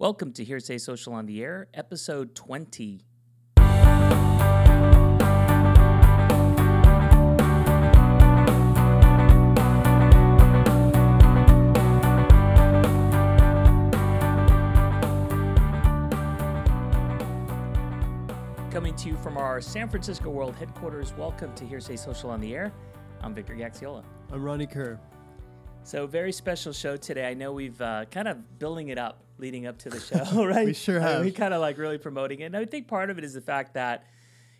Welcome to Hearsay Social on the Air, episode 20. Coming to you from our San Francisco World headquarters, welcome to Hearsay Social on the Air. I'm Victor Gaxiola. I'm Ronny Kerr. So, very special show today. I know we've uh, kind of building it up leading up to the show, right? We sure have. we kind of like really promoting it. And I think part of it is the fact that,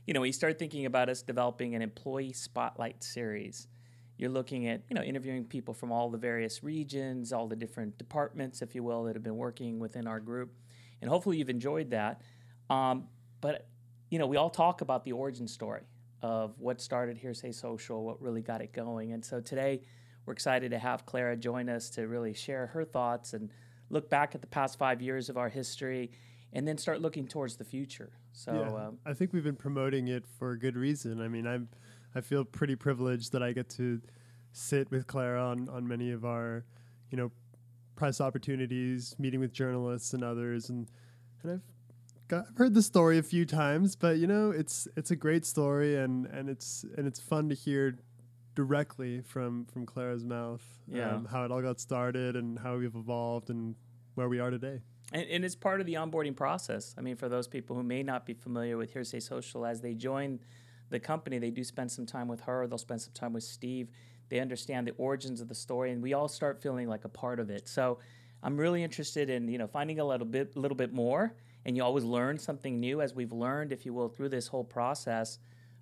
you know, when you start thinking about us developing an employee spotlight series, you're looking at, you know, interviewing people from all the various regions, all the different departments, if you will, that have been working within our group. And hopefully you've enjoyed that. Um, but, you know, we all talk about the origin story of what started Hearsay Social, what really got it going. And so today, we're excited to have Clara join us to really share her thoughts and look back at the past five years of our history and then start looking towards the future. So, yeah, um, I think we've been promoting it for a good reason. I mean, I'm I feel pretty privileged that I get to sit with Clara on on many of our, you know, press opportunities, meeting with journalists and others, and and I've got, I've heard the story a few times, but you know, it's it's a great story, and and it's and it's fun to hear directly from from Clara's mouth Yeah. um, how it all got started and how we've evolved and where we are today. and, and it's part of the onboarding process. I mean, for those people who may not be familiar with Hearsay Social, as they join the company, they do spend some time with her. They'll spend some time with Steve. They understand the origins of the story, and we all start feeling like a part of it. So, I'm really interested in you know finding a little bit, little bit more. And you always learn something new, as we've learned, if you will, through this whole process.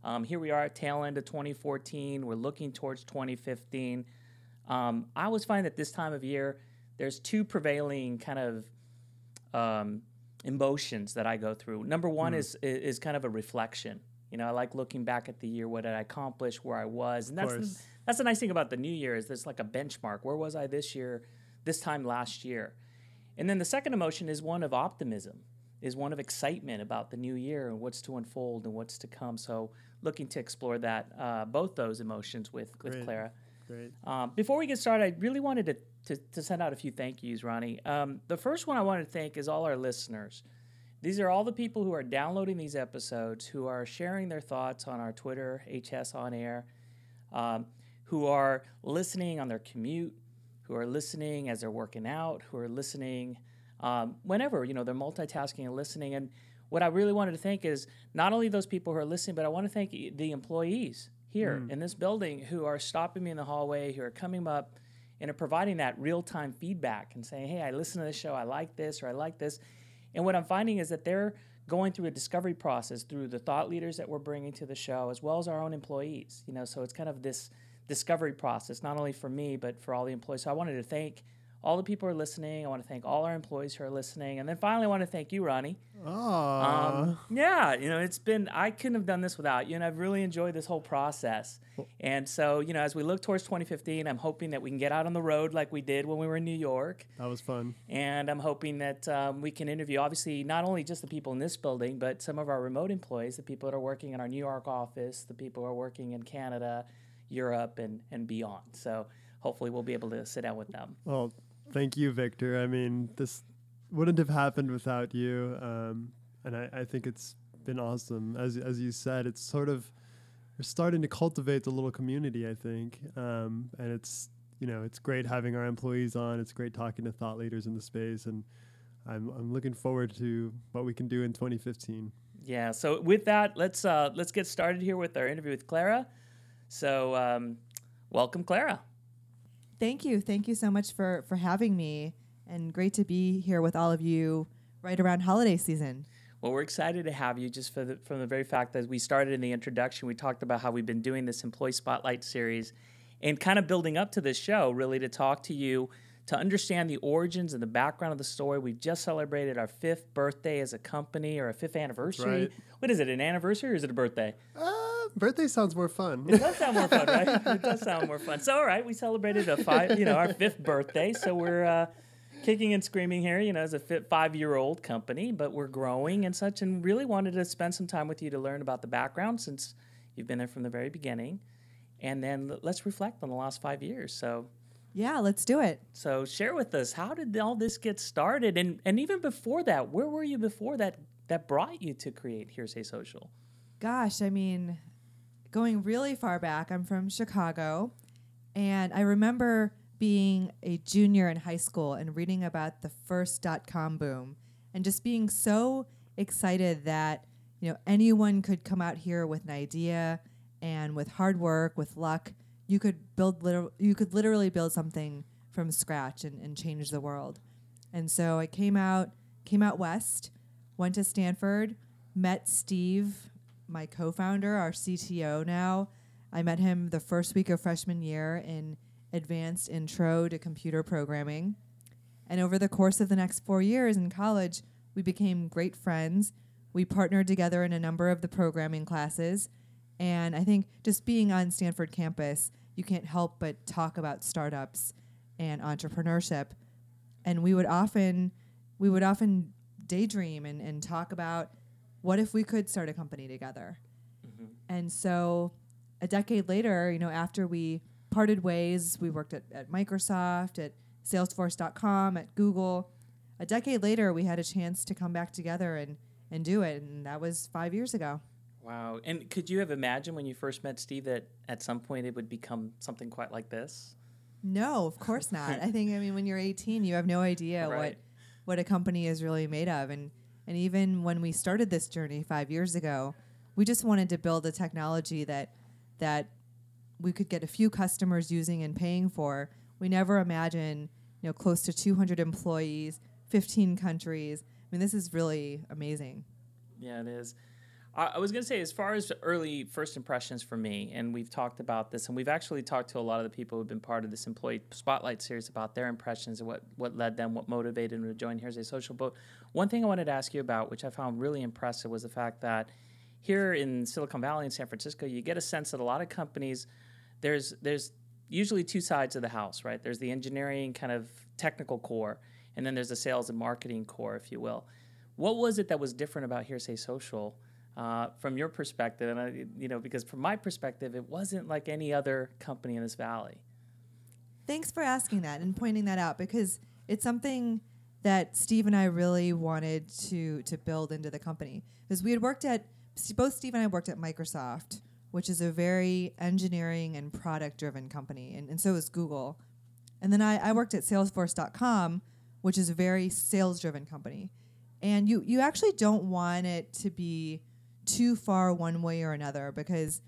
Um, here we are at tail end of 2014. We're looking towards 2015. Um, I always find that this time of year, there's two prevailing kind of um, emotions that I go through. Number one is is kind of a reflection. You know, I like looking back at the year, what did I accomplish, where I was, and that's the, that's the nice thing about the new year is there's like a benchmark. Where was I this year, this time last year? And then the second emotion is one of optimism, is one of excitement about the new year and what's to unfold and what's to come. So looking to explore that, uh, both those emotions with with Great. Clara. Great. Um, before we get started, I really wanted to, to, to send out a few thank yous, Ronny. Um, the first one I want to thank is all our listeners. These are all the people who are downloading these episodes, who are sharing their thoughts on our Twitter, HS On Air, um, who are listening on their commute, who are listening as they're working out, who are listening um, whenever, you know, they're multitasking and listening. And what I really wanted to thank is not only those people who are listening, but I want to thank the employees here mm. in this building who are stopping me in the hallway, who are coming up and are providing that real time feedback and saying, hey, I listen to this show, I like this, or I like this. And what I'm finding is that they're going through a discovery process through the thought leaders that we're bringing to the show, as well as our own employees. You know, so it's kind of this discovery process, not only for me, but for all the employees. So I wanted to thank all the people who are listening. I want to thank all our employees who are listening. And then finally, I want to thank you, Ronny. Um, yeah, you know, it's been, I couldn't have done this without you, and I've really enjoyed this whole process. And so, you know, as we look towards 2015, I'm hoping that we can get out on the road like we did when we were in New York. that was fun. And I'm hoping that um, we can interview, obviously, not only just the people in this building, but some of our remote employees, the people that are working in our New York office, the people who are working in Canada, Europe, and, and beyond. So hopefully we'll be able to sit down with them. Well, thank you, Victor. I mean, this wouldn't have happened without you. Um, and I, I think it's been awesome. As as you said, it's sort of we're starting to cultivate the little community. I think, um, and it's you know it's great having our employees on. It's great talking to thought leaders in the space, and I'm I'm looking forward to what we can do in 2015. Yeah. So with that, let's uh, let's get started here with our interview with Clara. So um, welcome, Clara. Thank you. Thank you so much for for having me and great to be here with all of you right around holiday season. Well, we're excited to have you just for the, from the very fact that we started in the introduction. We talked about how we've been doing this employee spotlight series and kind of building up to this show, really to talk to you, to understand the origins and the background of the story. We've just celebrated our fifth birthday as a company or a fifth anniversary. right. What is it, an anniversary or is it a birthday? Uh, birthday sounds more fun. It does sound more fun, right? It does sound more fun. So, all right, we celebrated a five, you know, our fifth birthday. So we're uh, kicking and screaming here, you know, as a fit five-year-old company, but we're growing and such, and really wanted to spend some time with you to learn about the background since you've been there from the very beginning, and then l- let's reflect on the last five years. So, Yeah, let's do it. So share with us how did all this get started, and and even before that, where were you before that that brought you to create Hearsay Social? Gosh, I mean, going really far back, I'm from Chicago, and I remember being a junior in high school and reading about the first dot com boom and just being so excited that you know anyone could come out here with an idea and with hard work with luck you could build liter- you could literally build something from scratch and, and change the world. And so i came out came out west went to stanford met steve my co-founder our cto now i met him the first week of freshman year in advanced intro to computer programming. And over the course of the next four years in college, we became great friends. We partnered together in a number of the programming classes. And I think just being on Stanford campus, you can't help but talk about startups and entrepreneurship. And we would often we would often daydream and, and talk about what if we could start a company together. Mm-hmm. And so a decade later, you know, after we parted ways. We worked at, at Microsoft, at Salesforce.com, at Google. A decade later, we had a chance to come back together and, and do it. And that was five years ago. Wow. And could you have imagined when you first met Steve that at some point it would become something quite like this? No, of course not. I think, I mean, when you're 18, you have no idea right. what, what a company is really made of. And, and even when we started this journey five years ago, we just wanted to build a technology that, that we could get a few customers using and paying for. We never imagined, you know, close to 200 employees, 15 countries. I mean, this is really amazing. Yeah, it is. I, was going to say, as far as early first impressions for me, and we've talked about this, and we've actually talked to a lot of the people who've been part of this employee spotlight series about their impressions and what, what led them, what motivated them to join Hearsay Social. But one thing I wanted to ask you about, which I found really impressive, was the fact that here in Silicon Valley in San Francisco, you get a sense that a lot of companies – there's there's usually two sides of the house, right? There's the engineering kind of technical core, and then there's the sales and marketing core, if you will. What was it that was different about Hearsay Social uh, from your perspective? And I, you know, because from my perspective, it wasn't like any other company in this valley. Thanks for asking that and pointing that out because it's something that Steve and I really wanted to to build into the company because we had worked at both Steve and I worked at Microsoft which is a very engineering and product driven company, and, and so is Google. And then I, I worked at Salesforce.com, which is a very sales driven company. And you, you actually don't want it to be too far one way or another because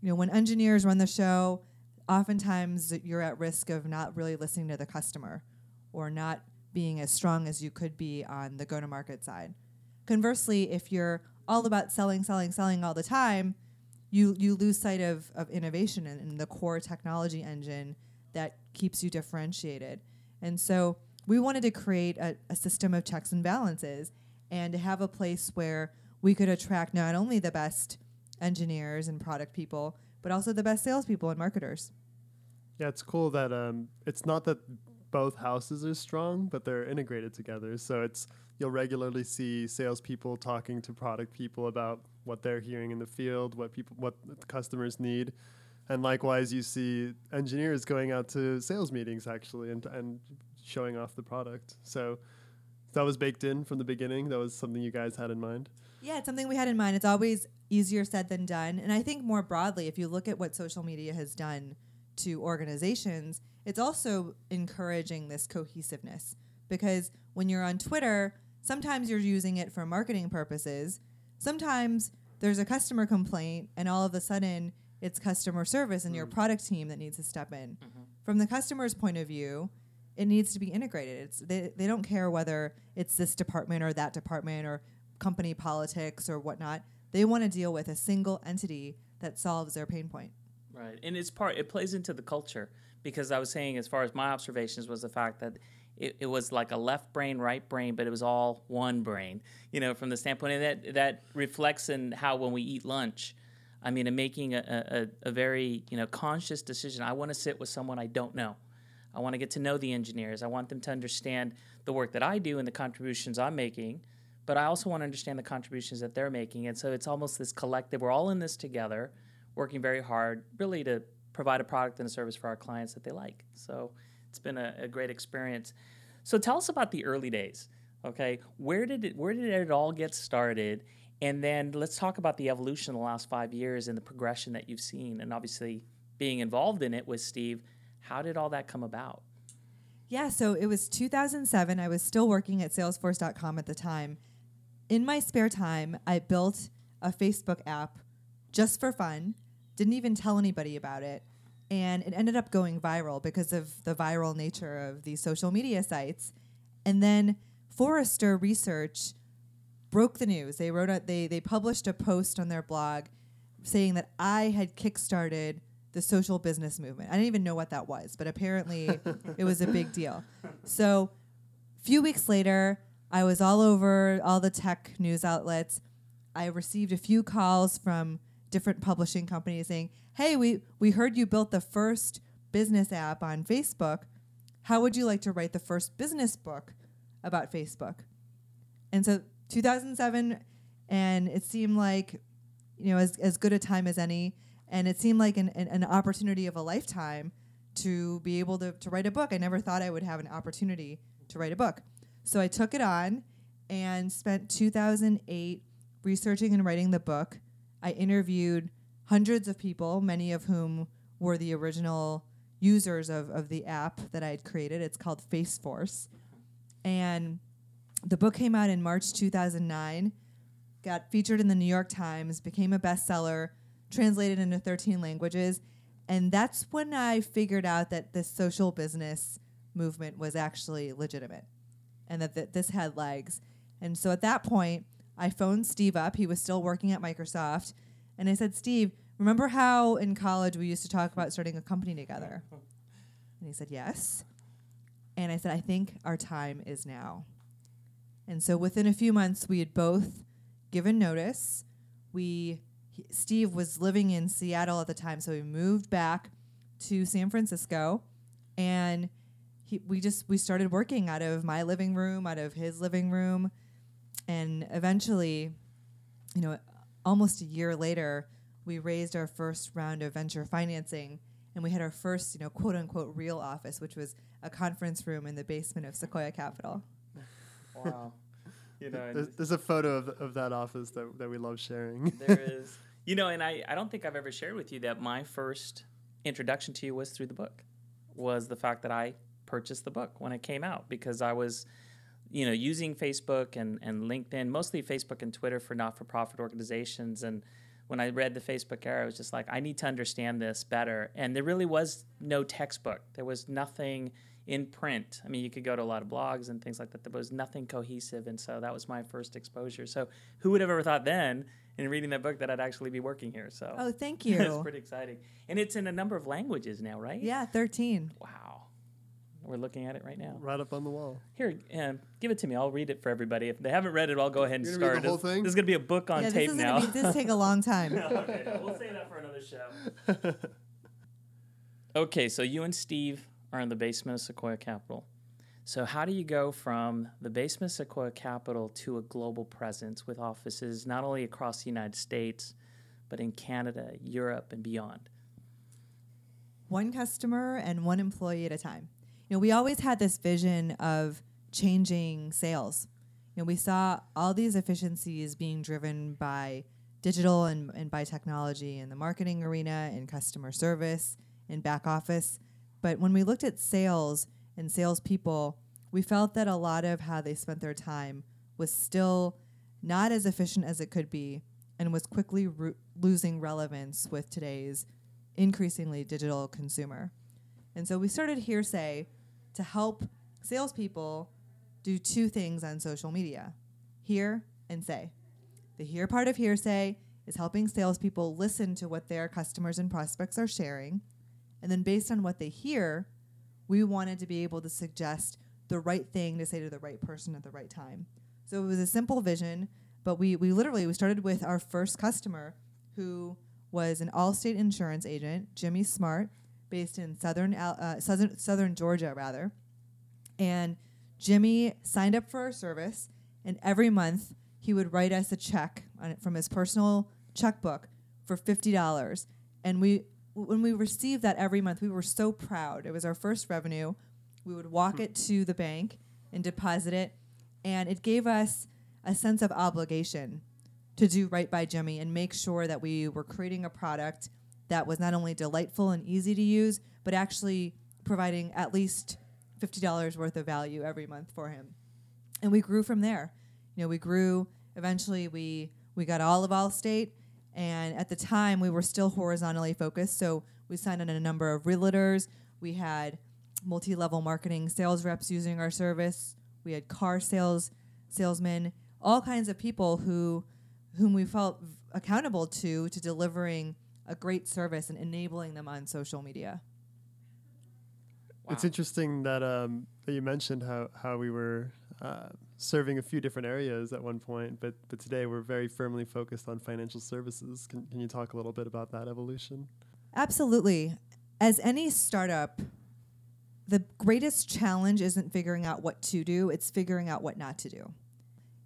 you know when engineers run the show, oftentimes you're at risk of not really listening to the customer or not being as strong as you could be on the go to market side. Conversely, if you're all about selling, selling, selling all the time, you you lose sight of, of innovation and, and the core technology engine that keeps you differentiated. And so we wanted to create a, a system of checks and balances and to have a place where we could attract not only the best engineers and product people, but also the best salespeople and marketers. Yeah, it's cool that um, it's not that both houses are strong, but they're integrated together. So it's you'll regularly see salespeople talking to product people about what they're hearing in the field, what people, what customers need, and likewise, you see engineers going out to sales meetings actually and and showing off the product. So that was baked in from the beginning. That was something you guys had in mind. Yeah, it's something we had in mind. It's always easier said than done, and I think more broadly, if you look at what social media has done to organizations, it's also encouraging this cohesiveness because when you're on Twitter, sometimes you're using it for marketing purposes sometimes there's a customer complaint and all of a sudden it's customer service and mm. your product team that needs to step in. Mm-hmm. From the customer's point of view, it needs to be integrated. It's they, they don't care whether it's this department or that department or company politics or whatnot. They want to deal with a single entity that solves their pain point. Right. And it's part it plays into the culture because I was saying as far as my observations was the fact that it, it was like a left brain, right brain, but it was all one brain, you know, from the standpoint. And that, that reflects in how when we eat lunch, I mean, in making a, a, a very, you know, conscious decision, I want to sit with someone I don't know. I want to get to know the engineers. I want them to understand the work that I do and the contributions I'm making, but I also want to understand the contributions that they're making. And so it's almost this collective, we're all in this together, working very hard, really to provide a product and a service for our clients that they like. So it's been a, a great experience. So tell us about the early days. Okay, where did it where did it all get started? And then let's talk about the evolution in the last five years and the progression that you've seen, and obviously being involved in it with Steve. How did all that come about? Yeah, so it was 2007. I was still working at Salesforce.com at the time. In my spare time, I built a Facebook app just for fun, didn't even tell anybody about it. And it ended up going viral because of the viral nature of these social media sites. And then Forrester Research broke the news. They wrote a, they they published a post on their blog saying that I had kickstarted the social business movement. I didn't even know what that was, but apparently it was a big deal. So, a few weeks later, I was all over all the tech news outlets. I received a few calls from different publishing companies saying, "Hey, we we heard you built the first business app on Facebook. How would you like to write the first business book about Facebook?" And so 2007 and it seemed like you know as as good a time as any and it seemed like an, an, an opportunity of a lifetime to be able to, to write a book. I never thought I would have an opportunity to write a book. So I took it on and spent 2008 researching and writing the book. I interviewed hundreds of people, many of whom were the original users of, of the app that I had created. It's called Faceforce. And the book came out in March 2009, got featured in the New York Times, became a bestseller, translated into 13 languages. And that's when I figured out that this social business movement was actually legitimate and that th- this had legs. And so at that point, I phoned Steve up. He was still working at Microsoft. And I said, Steve, remember how in college we used to talk about starting a company together? And he said, Yes. And I said, I think our time is now. And so within a few months, we had both given notice. We he, Steve was living in Seattle at the time, so we moved back to San Francisco, and he, we just we started working out of my living room, out of his living room, and eventually, you know, almost a year later, we raised our first round of venture financing, and we had our first, you know, quote unquote real office, which was a conference room in the basement of Sequoia Capital. Wow. You know, There's, there's a photo of, of that office that, that we love sharing. there is. You know, and I, I don't think I've ever shared with you that my first introduction to you was through the book, was the fact that I purchased the book when it came out because I was, you know, using Facebook and, and LinkedIn, mostly Facebook and Twitter for not for profit organizations. And when I read the Facebook era, I was just like, I need to understand this better. And there really was no textbook, there was nothing in print. I mean, you could go to a lot of blogs and things like that. There was nothing cohesive, and so that was my first exposure. So, who would have ever thought then, in reading that book, that I'd actually be working here? So, Oh, thank you. it's pretty exciting, and it's in a number of languages now, right? yeah, 13. Wow, we're looking at it right now. right up on the wall. Here, um, give it to me. I'll read it for everybody. If they haven't read it, I'll go ahead and You're gonna read start. the whole this, thing? this is gonna be a book on yeah, tape this is now. Gonna be, this take a long time. okay, no, we'll say that for another show. okay, so you and Steve are in the basement of Sequoia Capital. So how do you go from the basement of Sequoia Capital to a global presence with offices not only across the United States, but in Canada, Europe, and beyond? one customer and one employee at a time. You know, we always had this vision of changing sales. You know, we saw all these efficiencies being driven by digital and, and by technology in the marketing arena, in customer service, in back office. But when we looked at sales and salespeople, we felt that a lot of how they spent their time was still not as efficient as it could be and was quickly ru- losing relevance with today's increasingly digital consumer. And so we started Hearsay to help salespeople do two things on social media hear and say. The hear part of Hearsay is helping salespeople listen to what their customers and prospects are sharing. And then based on what they hear, we wanted to be able to suggest the right thing to say to the right person at the right time. So it was a simple vision, but we, we literally we started with our first customer who was an Allstate insurance agent, Jimmy Smart, based in southern uh, southern southern Georgia rather. And Jimmy signed up for our service, and every month he would write us a check from his personal checkbook for fifty dollars. And we when we received that every month, we were so proud. It was our first revenue, We would walk it to the bank and deposit it, and it gave us a sense of obligation to do right by Jimmy and make sure that we were creating a product that was not only delightful and easy to use, but actually providing at least $50 worth of value every month for him. And we grew from there. You know, we grew, eventually we we got all of Allstate and at the time we were still horizontally focused, so we signed on a number of realtors. We had multi-level marketing sales reps using our service. We had car sales salesmen, all kinds of people who whom we felt accountable to to delivering a great service and enabling them on social media. It's interesting that um, that you mentioned how how we were uh, serving a few different areas at one point, but but today we're very firmly focused on financial services. Can can you talk a little bit about that evolution? Absolutely. As any startup, the greatest challenge isn't figuring out what to do, it's figuring out what not to do.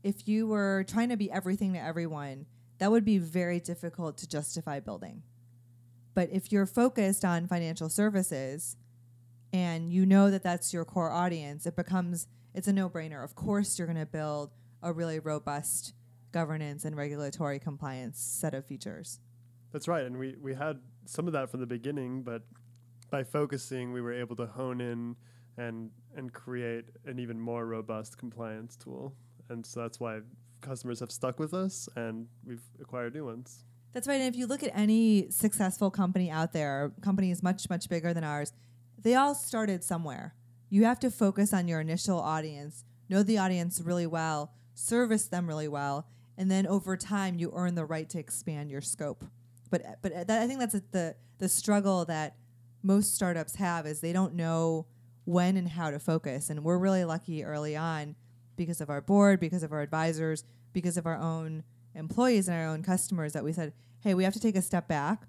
If you were trying to be everything to everyone, that would be very difficult to justify building. But if you're focused on financial services and you know that that's your core audience, it becomes it's a no-brainer. Of course, you're going to build a really robust governance and regulatory compliance set of features. That's right, and we we had some of that from the beginning, but by focusing, we were able to hone in and and create an even more robust compliance tool, and so that's why customers have stuck with us, and we've acquired new ones. That's right. And if you look at any successful company out there, companies much, much bigger than ours, they all started somewhere. You have to focus on your initial audience, know the audience really well, service them really well, and then over time you earn the right to expand your scope. But but that, I think that's the the struggle that most startups have is they don't know when and how to focus. And we're really lucky early on because of our board, because of our advisors, because of our own employees and our own customers that we said, hey, we have to take a step back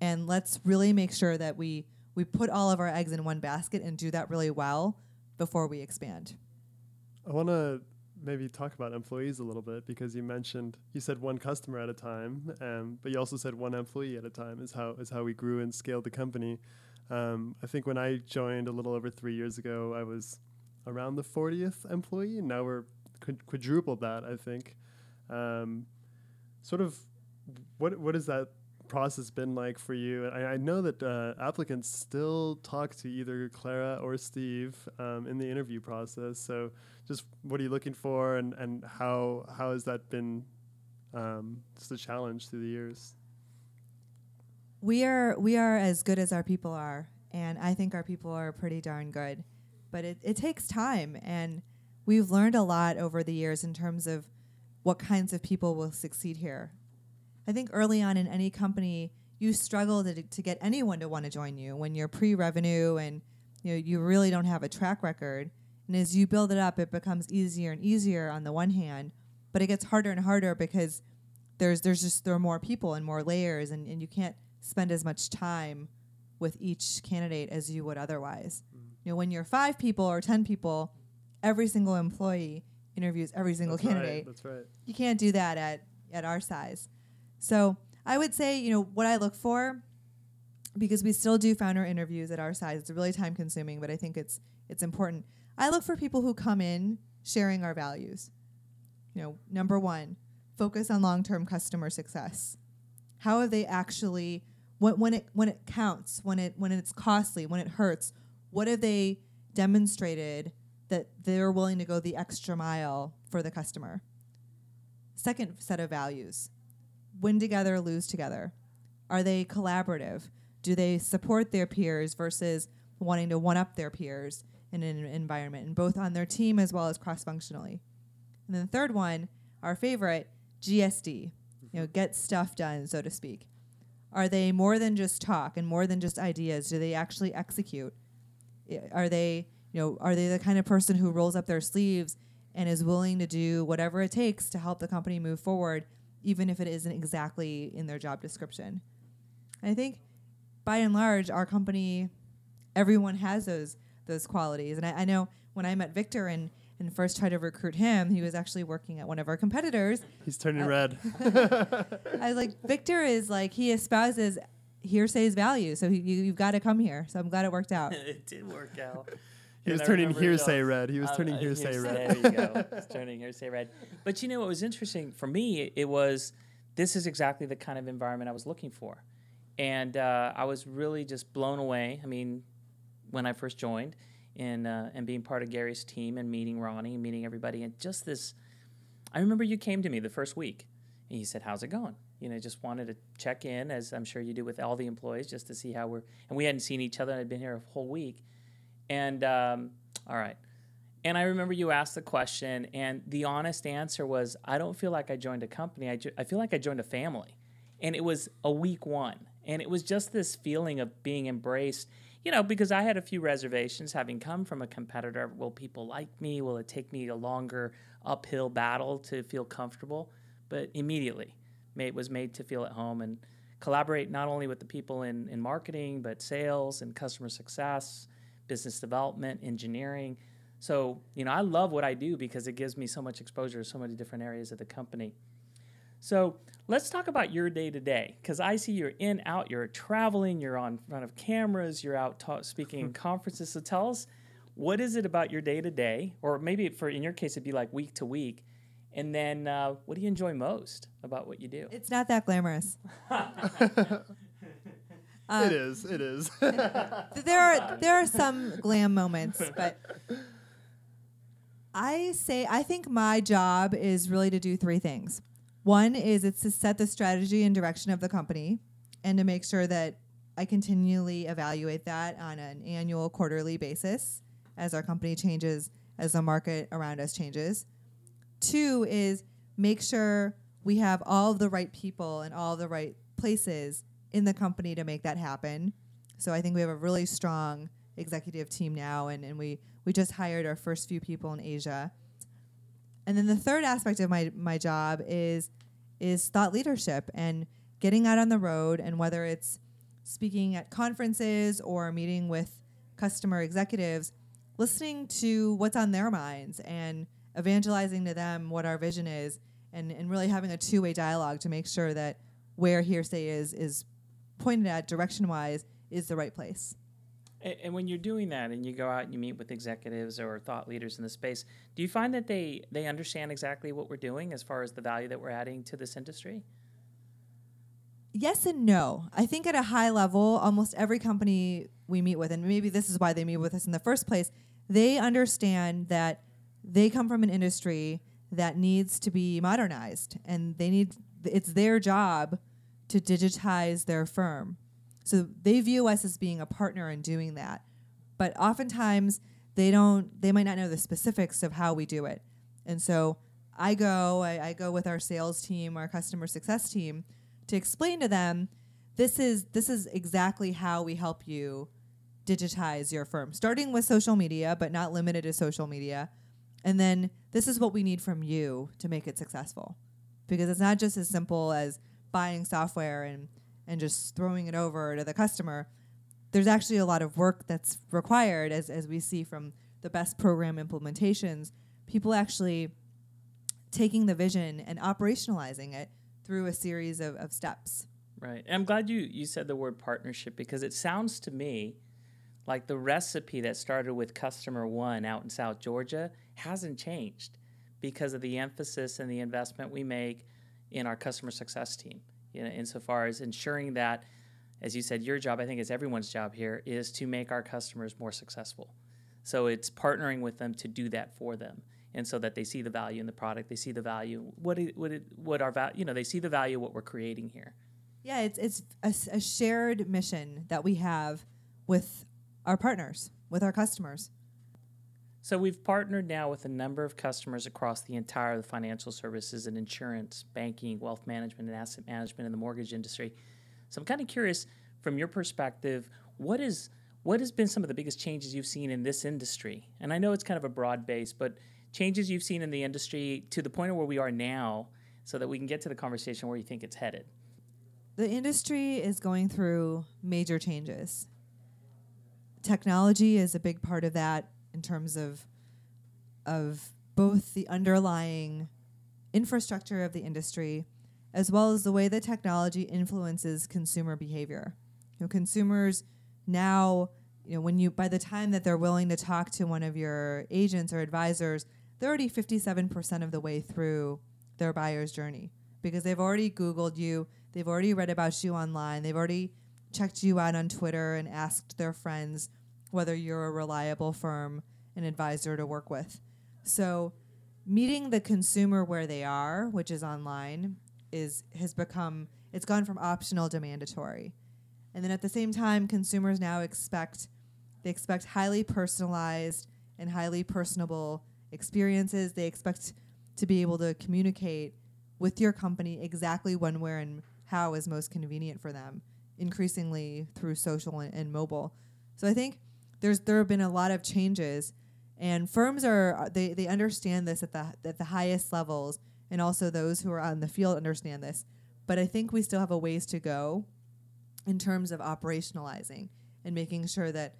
and let's really make sure that we we put all of our eggs in one basket and do that really well before we expand. I want to maybe talk about employees a little bit because you mentioned you said one customer at a time, um, but you also said one employee at a time is how is how we grew and scaled the company. Um, I think when I joined a little over three years ago, I was around the 40th employee, and now we're quadrupled that. I think. Um, sort of, what what has that process been like for you? I, I know that uh, applicants still talk to either Clara or Steve um, in the interview process. So, just what are you looking for, and, and how how has that been um, just a challenge through the years? We are we are as good as our people are, and I think our people are pretty darn good. But it, it takes time, and we've learned a lot over the years in terms of what kinds of people will succeed here. I think early on in any company, you struggle to, to get anyone to want to join you when you're pre-revenue and you know you really don't have a track record. And as you build it up, it becomes easier and easier on the one hand, but it gets harder and harder because there's there's just there are more people and more layers, and, and you can't spend as much time with each candidate as you would otherwise. Mm-hmm. You know, when you're five people or ten people, every single employee interviews every single That's candidate Right, that's right. you can't do that at at our size. So I would say, you know, what I look for, because we still do founder interviews at our size. It's really time consuming, but I think it's it's important. I look for people who come in sharing our values. You know, number one, focus on long term customer success. How have they actually when, when it when it counts, when it when it's costly, when it hurts, what have they demonstrated that they're willing to go the extra mile for the customer? Second set of values win together, lose together. Are they collaborative? Do they support their peers versus wanting to one up their peers in an environment, and both on their team as well as cross functionally? And then the third one, our favorite, GSD, you know, get stuff done, so to speak. Are they more than just talk and more than just ideas? Do they actually execute? Are they, you know, are they the kind of person who rolls up their sleeves and is willing to do whatever it takes to help the company move forward, even if it isn't exactly in their job description? And I think by and large, our company, everyone has those those qualities. And I, I know when I met Victor and and first tried to recruit him, he was actually working at one of our competitors. He's turning red. I was like, Victor is like he espouses hearsay's value, so he, you, you've got to come here. So I'm glad it worked out. it did work out. He And was I turning hearsay those. red. He was Um, turning uh, hearsay red. There you go. It's turning hearsay red. But you know what was interesting for me? It, it was this is exactly the kind of environment I was looking for, and uh, I was really just blown away. I mean, when I first joined, and uh, and being part of Gary's team and meeting Ronny and meeting everybody, and just this. I remember you came to me the first week, you said, "How's it going?" You know, just wanted to check in, as I'm sure you do with all the employees, just to see how we're. And we hadn't seen each other. I'd been here a whole week, and um, all right. And I remember you asked the question, and the honest answer was, I don't feel like I joined a company. I, I feel like I joined a family. And it was a week one. And it was just this feeling of being embraced, you know, because I had a few reservations having come from a competitor. Will people like me? Will it take me a longer uphill battle to feel comfortable? But immediately, it was made to feel at home and collaborate not only with the people in, in marketing, but sales and customer success, business development, engineering. So, you know, I love what I do because it gives me so much exposure to so many different areas of the company. So, let's talk about your day to day because I see you're in, out, you're traveling, you're on front of cameras, you're out ta- speaking in conferences. So, tell us what is it about your day to day, or maybe for in your case, it'd be like week to week. And then, uh, what do you enjoy most about what you do? It's not that glamorous. Uh, it is. It is. there are there are some glam moments, but I say I think my job is really to do three things. One is it's to set the strategy and direction of the company and to make sure that I continually evaluate that on an annual, quarterly basis as our company changes, as the market around us changes. Two is make sure we have all the right people and all the right places in the company to make that happen. So I think we have a really strong executive team now, and, and we, we just hired our first few people in Asia. And then the third aspect of my, my job is is thought leadership and getting out on the road and whether it's speaking at conferences or meeting with customer executives, listening to what's on their minds and evangelizing to them what our vision is and, and really having a two-way dialogue to make sure that where hearsay is is pointed at direction wise is the right place. And, and when you're doing that, and you go out and you meet with executives or thought leaders in the space, do you find that they they understand exactly what we're doing as far as the value that we're adding to this industry? Yes and no. I think at a high level, almost every company we meet with, and maybe this is why they meet with us in the first place, they understand that they come from an industry that needs to be modernized and they need it's their job to digitize their firm. So they view us as being a partner in doing that. But oftentimes they don't they might not know the specifics of how we do it. And so I go, I, I go with our sales team, our customer success team to explain to them this is this is exactly how we help you digitize your firm starting with social media but not limited to social media and then this is what we need from you to make it successful. Because it's not just as simple as buying software and and just throwing it over to the customer. There's actually a lot of work that's required as, as we see from the best program implementations people actually taking the vision and operationalizing it through a series of, of steps. Right. And I'm glad you, you said the word partnership because it sounds to me like the recipe that started with customer one out in South Georgia hasn't changed because of the emphasis and the investment we make in our customer success team. You know, insofar as ensuring that, as you said, your job, I think is everyone's job here, is to make our customers more successful. So it's partnering with them to do that for them. And so that they see the value in the product, they see the value, what it, what it, what our value, you know, they see the value what we're creating here. Yeah, it's it's a, a shared mission that we have with our partners, with our customers. So we've partnered now with a number of customers across the entire the financial services and insurance, banking, wealth management, and asset management in the mortgage industry. So I'm kind of curious, from your perspective, what is what has been some of the biggest changes you've seen in this industry? And I know it's kind of a broad base, but changes you've seen in the industry to the point of where we are now, so that we can get to the conversation where you think it's headed. The industry is going through major changes. Technology is a big part of that in terms of of both the underlying infrastructure of the industry as well as the way that technology influences consumer behavior. You know, consumers now you know, when you by the time that they're willing to talk to one of your agents or advisors, they're already 57% of the way through their buyer's journey because they've already Googled you, they've already read about you online, they've already checked you out on Twitter and asked their friends whether you're a reliable firm and advisor to work with. So, meeting the consumer where they are, which is online, is has become it's gone from optional to mandatory. And then at the same time, consumers now expect they expect highly personalized and highly personable experiences. They expect to be able to communicate with your company exactly when, where, and how is most convenient for them, increasingly through social and, and mobile. So I think there's there have been a lot of changes, and firms are they they understand this at the at the highest levels, and also those who are on the field understand this. But I think we still have a ways to go in terms of operationalizing and making sure that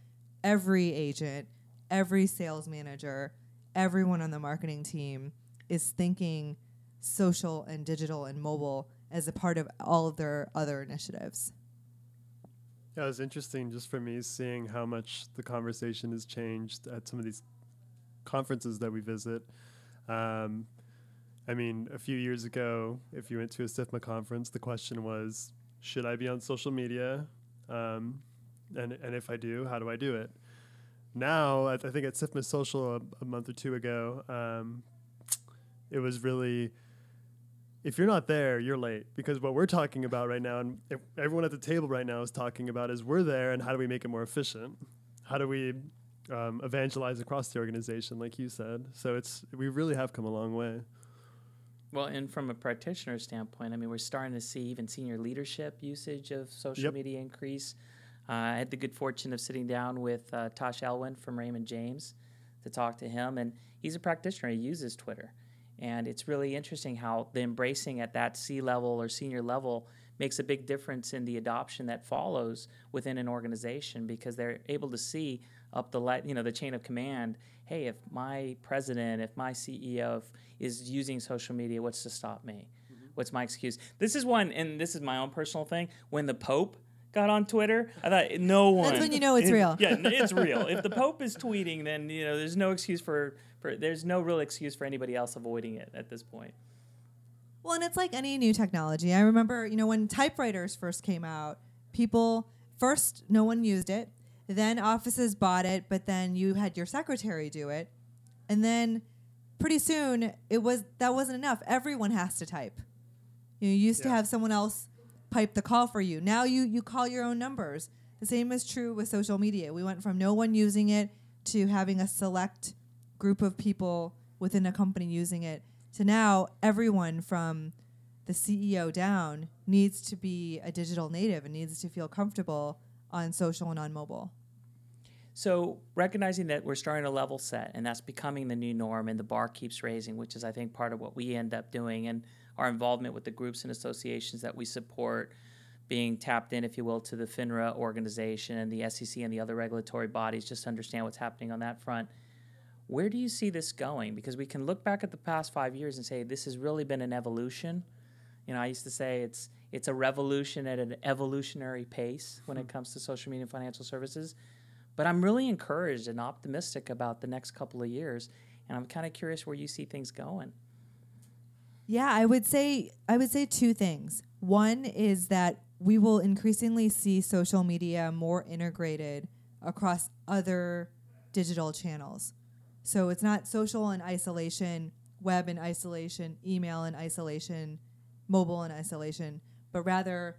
every agent, every sales manager, everyone on the marketing team is thinking social and digital and mobile as a part of all of their other initiatives. Yeah, it was interesting just for me seeing how much the conversation has changed at some of these conferences that we visit. Um, I mean, a few years ago, if you went to a SIFMA conference, the question was, should I be on social media? Um, and, and if I do, how do I do it? Now, I, I think at SIFMA Social a, a, month or two ago, um, it was really, if you're not there, you're late. Because what we're talking about right now, and everyone at the table right now is talking about, is we're there and how do we make it more efficient? How do we um, evangelize across the organization, like you said? So it's we really have come a long way. Well, and from a practitioner standpoint, I mean, we're starting to see even senior leadership usage of social yep. media increase. Uh, I had the good fortune of sitting down with uh, Tash Elwyn from Raymond James to talk to him, and he's a practitioner. He uses Twitter, and it's really interesting how the embracing at that C level or senior level makes a big difference in the adoption that follows within an organization because they're able to see up the you know the chain of command hey if my president if my ceo is using social media what's to stop me? Mm-hmm. what's my excuse? This is one and this is my own personal thing. When the pope got on twitter i thought no one that's when you know it's real. Yeah it's real. If the pope is tweeting then you know there's no excuse for, for there's no real excuse for anybody else avoiding it at this point well and it's like any new technology i remember you know when typewriters first came out people first no one used it then offices bought it, but then you had your secretary do it. And then pretty soon it was that wasn't enough. Everyone has to type. You, know, you used yeah. to have someone else pipe the call for you. Now you you call your own numbers. The same is true with social media. We went from no one using it to having a select group of people within a company using it to now everyone from the CEO down needs to be a digital native and needs to feel comfortable on social and on mobile. So recognizing that we're starting a level set and that's becoming the new norm and the bar keeps raising, which is I think part of what we end up doing and our involvement with the groups and associations that we support being tapped in, if you will, to the FINRA organization and the SEC and the other regulatory bodies just to understand what's happening on that front. Where do you see this going? Because we can look back at the past five years and say this has really been an evolution. You know, I used to say it's it's a revolution at an evolutionary pace when it hmm. comes to social media and financial services. But I'm really encouraged and optimistic about the next couple of years, and I'm kind of curious where you see things going. Yeah, I would say I would say two things. One is that we will increasingly see social media more integrated across other digital channels. So it's not social in isolation, web in isolation, email in isolation, mobile in isolation, but rather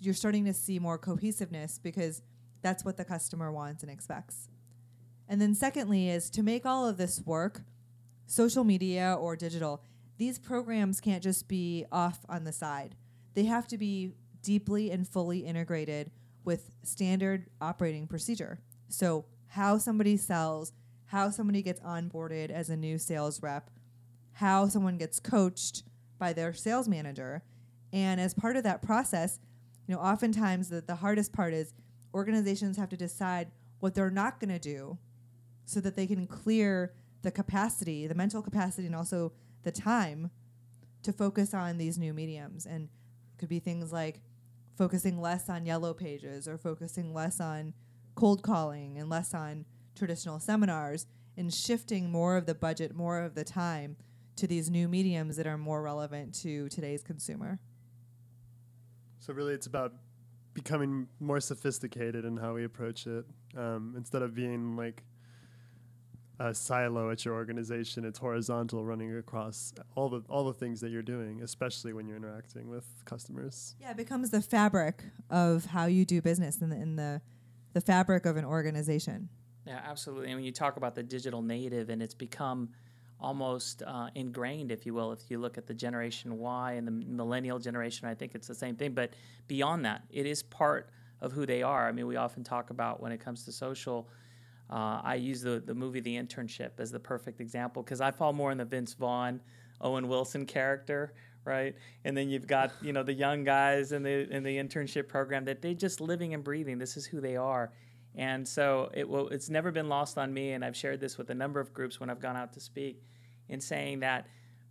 you're starting to see more cohesiveness because that's what the customer wants and expects. And then, secondly, is to make all of this work, social media or digital, these programs can't just be off on the side. They have to be deeply and fully integrated with standard operating procedure. So, how somebody sells, how somebody gets onboarded as a new sales rep, how someone gets coached by their sales manager. And as part of that process, you know, oftentimes the, the hardest part is organizations have to decide what they're not going to do so that they can clear the capacity, the mental capacity, and also the time to focus on these new mediums. And it could be things like focusing less on yellow pages or focusing less on cold calling and less on traditional seminars and shifting more of the budget, more of the time to these new mediums that are more relevant to today's consumer. So really, it's about becoming more sophisticated in how we approach it. Um, instead of being like a silo at your organization, it's horizontal, running across all the all the things that you're doing, especially when you're interacting with customers. Yeah, it becomes the fabric of how you do business in the in the the fabric of an organization. Yeah, absolutely. And when you talk about the digital native, and it's become almost uh, ingrained, if you will, if you look at the Generation Y and the millennial generation, I think it's the same thing. But beyond that, it is part of who they are. I mean, we often talk about when it comes to social. Uh, I use the, the movie The Internship as the perfect example because I fall more in the Vince Vaughn, Owen Wilson character, right? And then you've got you know the young guys in the in the internship program that they just living and breathing. This is who they are, and so it will, it's never been lost on me. And I've shared this with a number of groups when I've gone out to speak, in saying that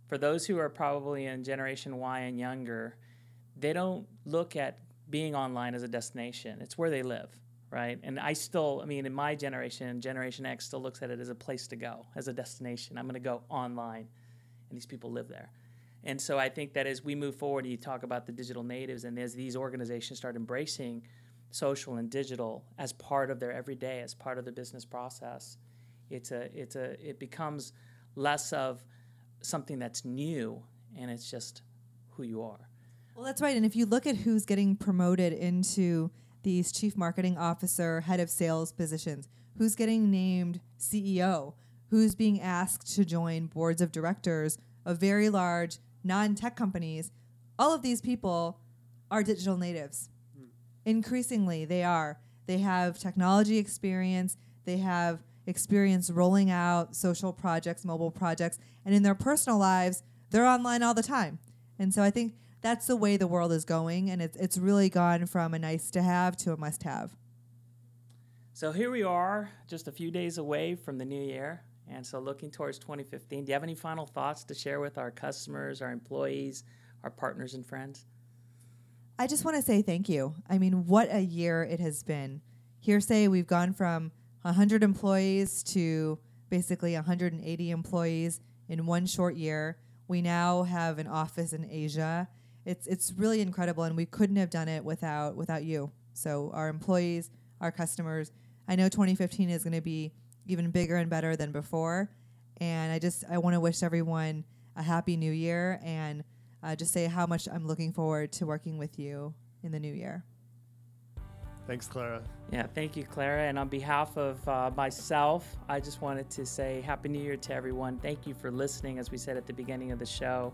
for those who are probably in Generation Y and younger, they don't look at being online as a destination. It's where they live, right? And I still, I mean, in my generation, Generation X still looks at it as a place to go, as a destination. I'm going to go online, and these people live there. And so I think that as we move forward, you talk about the digital natives, and as these organizations start embracing social and digital as part of their everyday, as part of the business process, it's a, it's a, it becomes less of something that's new, and it's just who you are. Well, that's right. And if you look at who's getting promoted into these chief marketing officer, head of sales positions, who's getting named CEO, who's being asked to join boards of directors of very large non tech companies, all of these people are digital natives. Increasingly, they are. They have technology experience, they have experience rolling out social projects, mobile projects, and in their personal lives, they're online all the time. And so I think that's the way the world is going, and it's, it's really gone from a nice to have to a must have. So here we are, just a few days away from the new year. And so looking towards 2015, do you have any final thoughts to share with our customers, our employees, our partners, and friends? I just want to say thank you. I mean, what a year it has been. Hearsay, we've gone from 100 employees to basically 180 employees in one short year. We now have an office in Asia. It's it's really incredible, and we couldn't have done it without without you. So our employees, our customers. I know 2015 is going to be even bigger and better than before, and I just I want to wish everyone a happy new year and uh, just say how much I'm looking forward to working with you in the new year. Thanks, Clara. Yeah, thank you, Clara. And on behalf of uh, myself, I just wanted to say Happy New Year to everyone. Thank you for listening, as we said at the beginning of the show.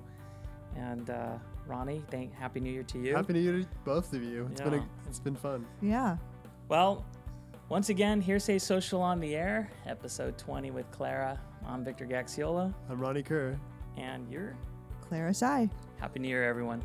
And uh, Ronny, thank Happy New Year to you. Happy New Year to both of you. It's been a, it's been fun. Yeah. Well, once again, Hearsay Social on the Air, episode 20 with Clara. I'm Victor Gaxiola, I'm Ronny Kerr. and you're Clara Shih. Happy New Year, everyone.